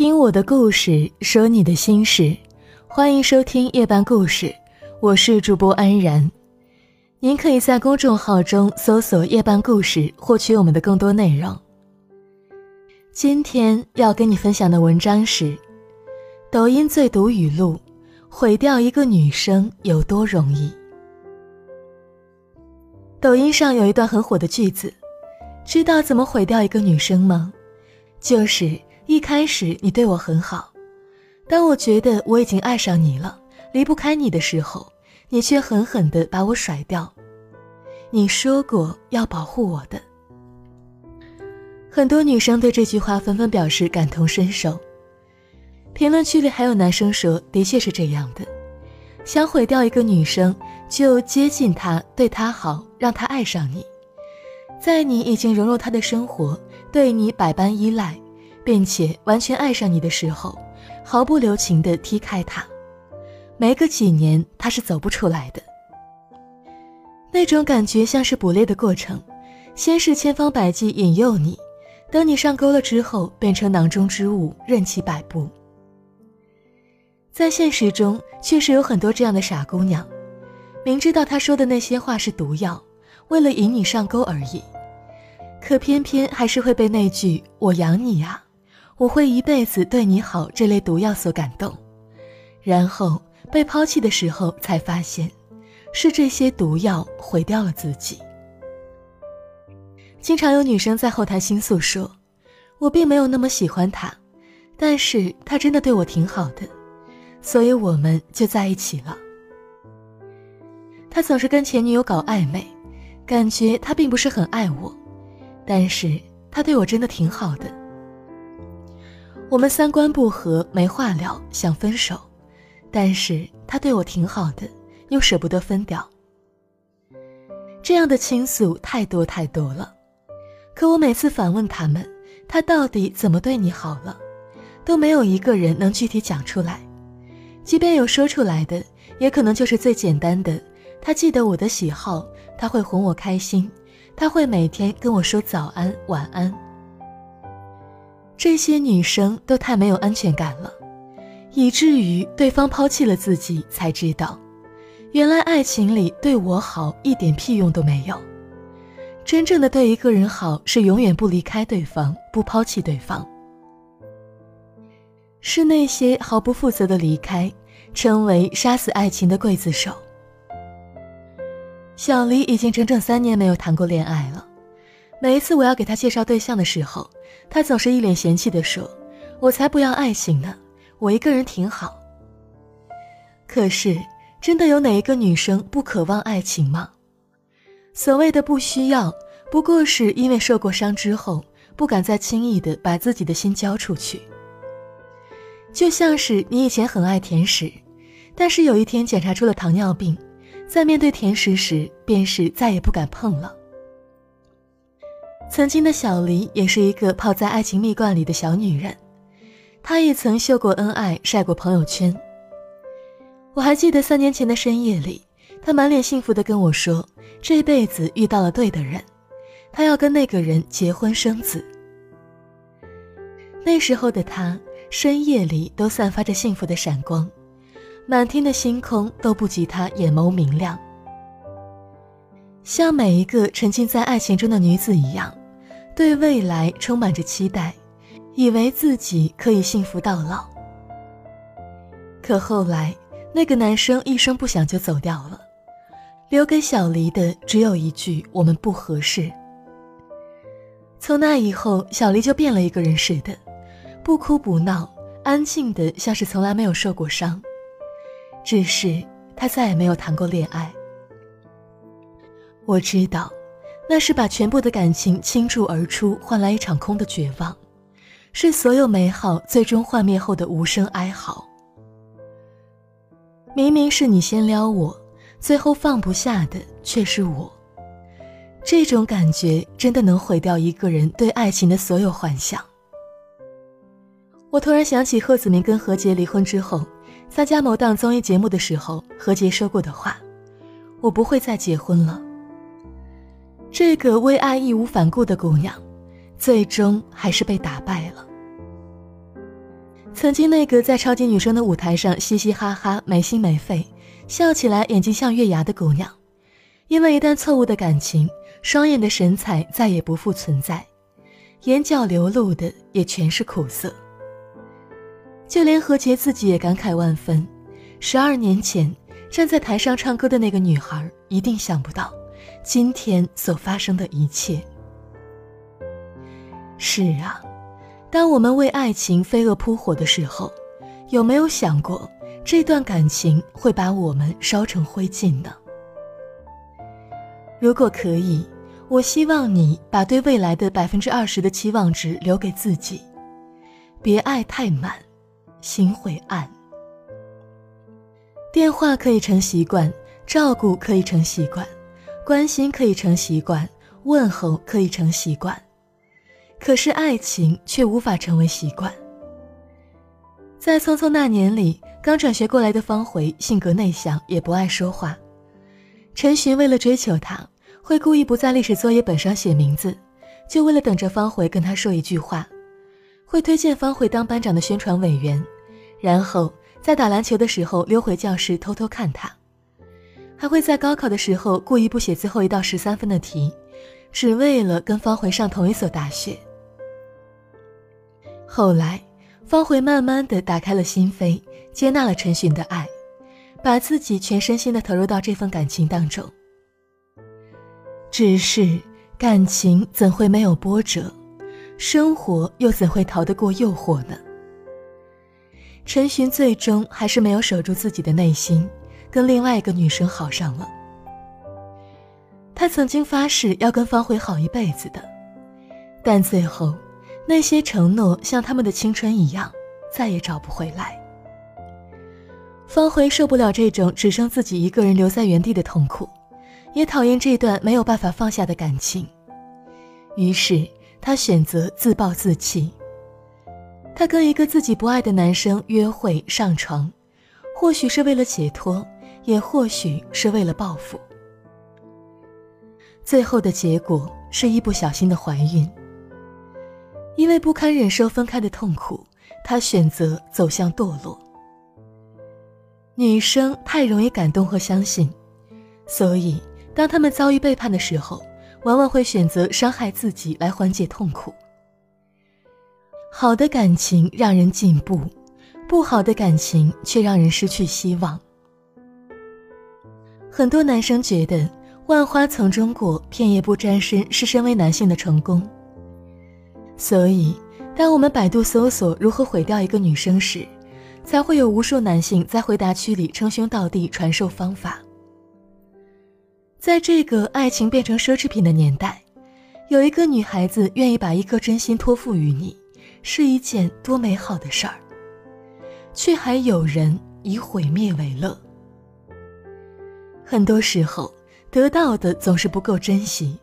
听我的故事，说你的心事，欢迎收听夜半故事，我是主播安然。您可以在公众号中搜索“夜半故事”，获取我们的更多内容。今天要跟你分享的文章是：抖音最毒语录，毁掉一个女生有多容易？抖音上有一段很火的句子，知道怎么毁掉一个女生吗？就是一开始你对我很好，当我觉得我已经爱上你了，离不开你的时候，你却狠狠地把我甩掉。你说过要保护我的。很多女生对这句话纷纷表示感同身受。评论区里还有男生说：“的确是这样的，想毁掉一个女生，就接近她，对她好，让她爱上你，在你已经融入她的生活，对你百般依赖，并且完全爱上你的时候，毫不留情地踢开他，没个几年，他是走不出来的。那种感觉像是捕猎的过程，先是千方百计引诱你。”等你上钩了之后，变成囊中之物，任其摆布。在现实中，确实有很多这样的傻姑娘，明知道他说的那些话是毒药，为了引你上钩而已，可偏偏还是会被那句“我养你呀，我会一辈子对你好”这类毒药所感动，然后被抛弃的时候才发现，是这些毒药毁掉了自己。经常有女生在后台倾诉说：“我并没有那么喜欢他，但是他真的对我挺好的，所以我们就在一起了。”他总是跟前女友搞暧昧，感觉他并不是很爱我，但是他对我真的挺好的。我们三观不合，没话聊，想分手，但是他对我挺好的，又舍不得分掉。这样的倾诉太多太多了。可我每次反问他们，他到底怎么对你好了，都没有一个人能具体讲出来。即便有说出来的，也可能就是最简单的：他记得我的喜好，他会哄我开心，他会每天跟我说早安晚安。这些女生都太没有安全感了，以至于对方抛弃了自己，才知道，原来爱情里对我好一点屁用都没有。真正的对一个人好，是永远不离开对方，不抛弃对方。是那些毫不负责的离开，成为杀死爱情的刽子手。小黎已经整整三年没有谈过恋爱了，每一次我要给他介绍对象的时候，他总是一脸嫌弃的说：“我才不要爱情呢，我一个人挺好。”可是，真的有哪一个女生不渴望爱情吗？所谓的不需要，不过是因为受过伤之后，不敢再轻易的把自己的心交出去。就像是你以前很爱甜食，但是有一天检查出了糖尿病，在面对甜食时，便是再也不敢碰了。曾经的小黎也是一个泡在爱情蜜罐里的小女人，她也曾秀过恩爱，晒过朋友圈。我还记得三年前的深夜里，她满脸幸福的跟我说。这辈子遇到了对的人，他要跟那个人结婚生子。那时候的他，深夜里都散发着幸福的闪光，满天的星空都不及他眼眸明亮。像每一个沉浸在爱情中的女子一样，对未来充满着期待，以为自己可以幸福到老。可后来，那个男生一声不响就走掉了。留给小黎的只有一句：“我们不合适。”从那以后，小黎就变了一个人似的，不哭不闹，安静的像是从来没有受过伤。只是他再也没有谈过恋爱。我知道，那是把全部的感情倾注而出，换来一场空的绝望，是所有美好最终幻灭后的无声哀嚎。明明是你先撩我。最后放不下的却是我，这种感觉真的能毁掉一个人对爱情的所有幻想。我突然想起贺子铭跟何洁离婚之后，参加某档综艺节目的时候，何洁说过的话：“我不会再结婚了。”这个为爱义无反顾的姑娘，最终还是被打败了。曾经那个在超级女声的舞台上嘻嘻哈哈、没心没肺，笑起来眼睛像月牙的姑娘，因为一旦错误的感情，双眼的神采再也不复存在，眼角流露的也全是苦涩。就连何洁自己也感慨万分，十二年前站在台上唱歌的那个女孩，一定想不到今天所发生的一切。是啊。当我们为爱情飞蛾扑火的时候，有没有想过这段感情会把我们烧成灰烬呢？如果可以，我希望你把对未来的百分之二十的期望值留给自己，别爱太满，心会暗。电话可以成习惯，照顾可以成习惯，关心可以成习惯，问候可以成习惯。可是爱情却无法成为习惯。在《匆匆那年》里，刚转学过来的方茴性格内向，也不爱说话。陈寻为了追求她，会故意不在历史作业本上写名字，就为了等着方茴跟他说一句话。会推荐方茴当班长的宣传委员，然后在打篮球的时候溜回教室偷偷看他。还会在高考的时候故意不写最后一道十三分的题，只为了跟方茴上同一所大学。后来，方茴慢慢的打开了心扉，接纳了陈寻的爱，把自己全身心的投入到这份感情当中。只是感情怎会没有波折，生活又怎会逃得过诱惑呢？陈寻最终还是没有守住自己的内心，跟另外一个女生好上了。他曾经发誓要跟方茴好一辈子的，但最后。那些承诺像他们的青春一样，再也找不回来。方茴受不了这种只剩自己一个人留在原地的痛苦，也讨厌这段没有办法放下的感情，于是他选择自暴自弃。他跟一个自己不爱的男生约会上床，或许是为了解脱，也或许是为了报复。最后的结果是一不小心的怀孕。因为不堪忍受分开的痛苦，他选择走向堕落。女生太容易感动和相信，所以当他们遭遇背叛的时候，往往会选择伤害自己来缓解痛苦。好的感情让人进步，不好的感情却让人失去希望。很多男生觉得“万花丛中过，片叶不沾身”是身为男性的成功。所以，当我们百度搜索如何毁掉一个女生时，才会有无数男性在回答区里称兄道弟传授方法。在这个爱情变成奢侈品的年代，有一个女孩子愿意把一颗真心托付于你，是一件多美好的事儿。却还有人以毁灭为乐。很多时候，得到的总是不够珍惜，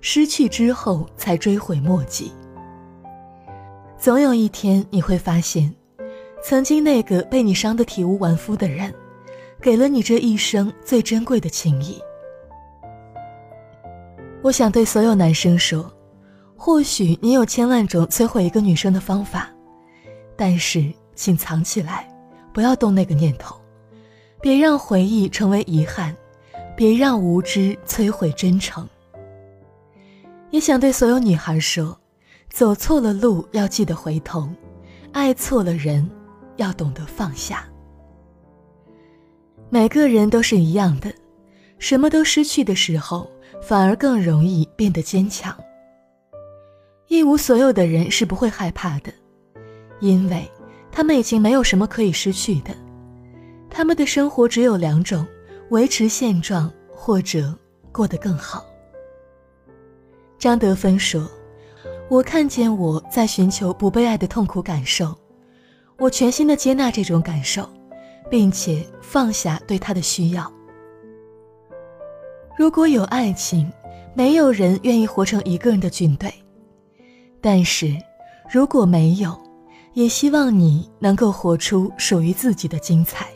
失去之后才追悔莫及。总有一天你会发现，曾经那个被你伤得体无完肤的人，给了你这一生最珍贵的情谊。我想对所有男生说，或许你有千万种摧毁一个女生的方法，但是请藏起来，不要动那个念头，别让回忆成为遗憾，别让无知摧毁真诚。也想对所有女孩说。走错了路要记得回头，爱错了人要懂得放下。每个人都是一样的，什么都失去的时候，反而更容易变得坚强。一无所有的人是不会害怕的，因为他们已经没有什么可以失去的，他们的生活只有两种：维持现状或者过得更好。张德芬说。我看见我在寻求不被爱的痛苦感受，我全心的接纳这种感受，并且放下对他的需要。如果有爱情，没有人愿意活成一个人的军队；但是，如果没有，也希望你能够活出属于自己的精彩。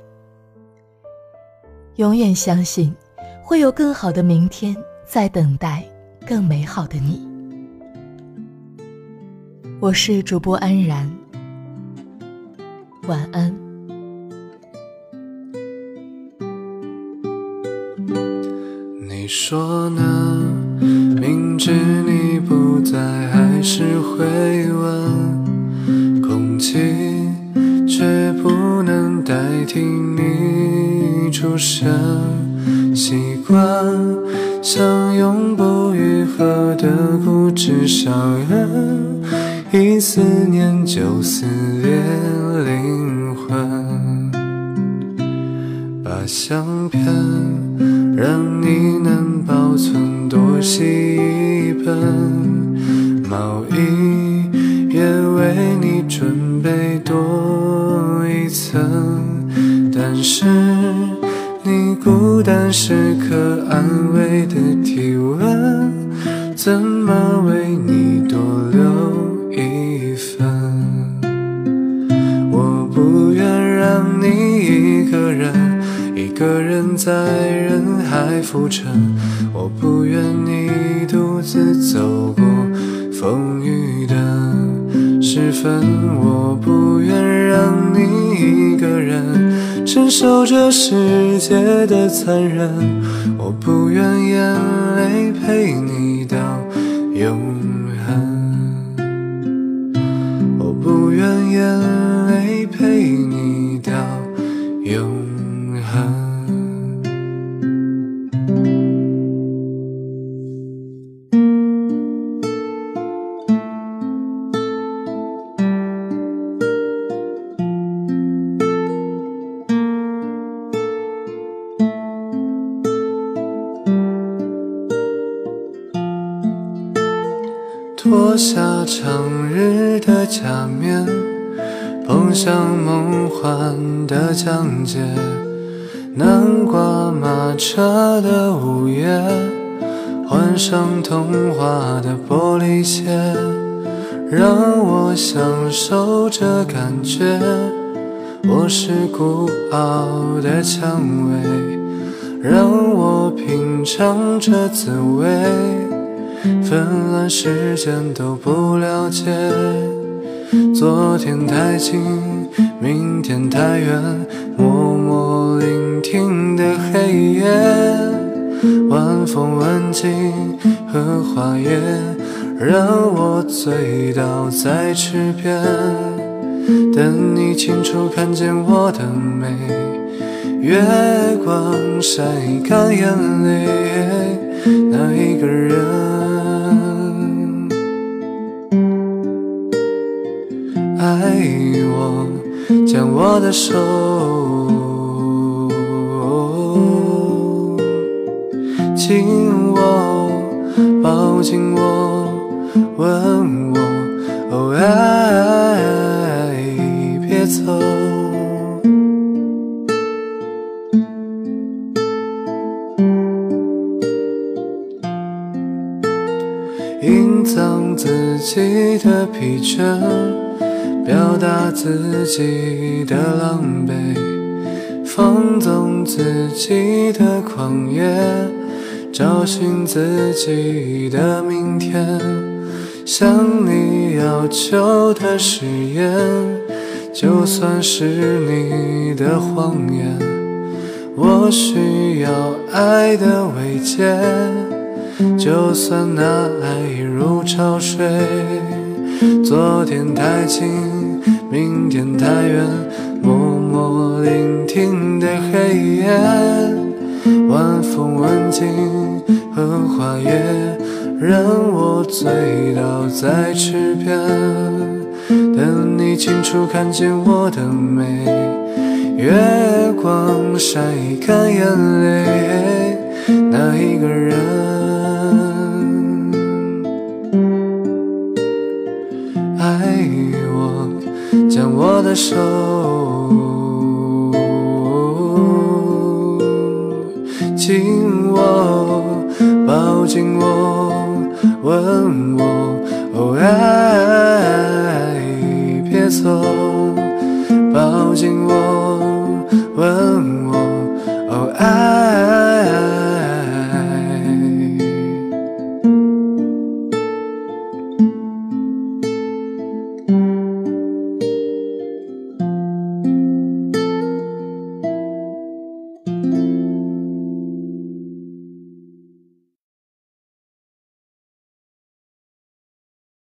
永远相信，会有更好的明天在等待更美好的你。我是主播安然。晚安。你说呢？明知你不在，还是会问。你出现。习惯像永不愈合的固执伤痕，一思念就撕裂灵魂。把相片让你能保存多洗一本，毛衣也为你准备多一层，但是时刻安慰的体温，怎么为你多留一份？我不愿让你一个人。一个人在人海浮沉，我不愿你独自走过风雨的时分，我不愿让你一个人承受这世界的残忍，我不愿眼泪陪你脱下长日的假面，碰上梦幻的讲解。南瓜马车的午夜，换上童话的玻璃鞋，让我享受这感觉。我是孤傲的蔷薇，让我品尝这滋味。纷乱时间都不了解，昨天太近，明天太远，默默聆听的黑夜，晚风吻尽荷花叶，让我醉倒在池边，等你清楚看见我的美，月光晒干眼泪，那一个人。的手紧握，抱紧我，吻我，哦爱别走。隐藏自己的疲倦。自己的狼狈，放纵自己的狂野，找寻自己的明天。向你要求的誓言，就算是你的谎言。我需要爱的慰藉，就算那爱如潮水。昨天太近，明天太远，默默聆听的黑夜，晚风吻尽荷花叶，让我醉倒在池边，等你清楚看见我的美，月光晒干眼泪，那一个人。手，紧握，抱紧我，吻我，哦，爱，别走。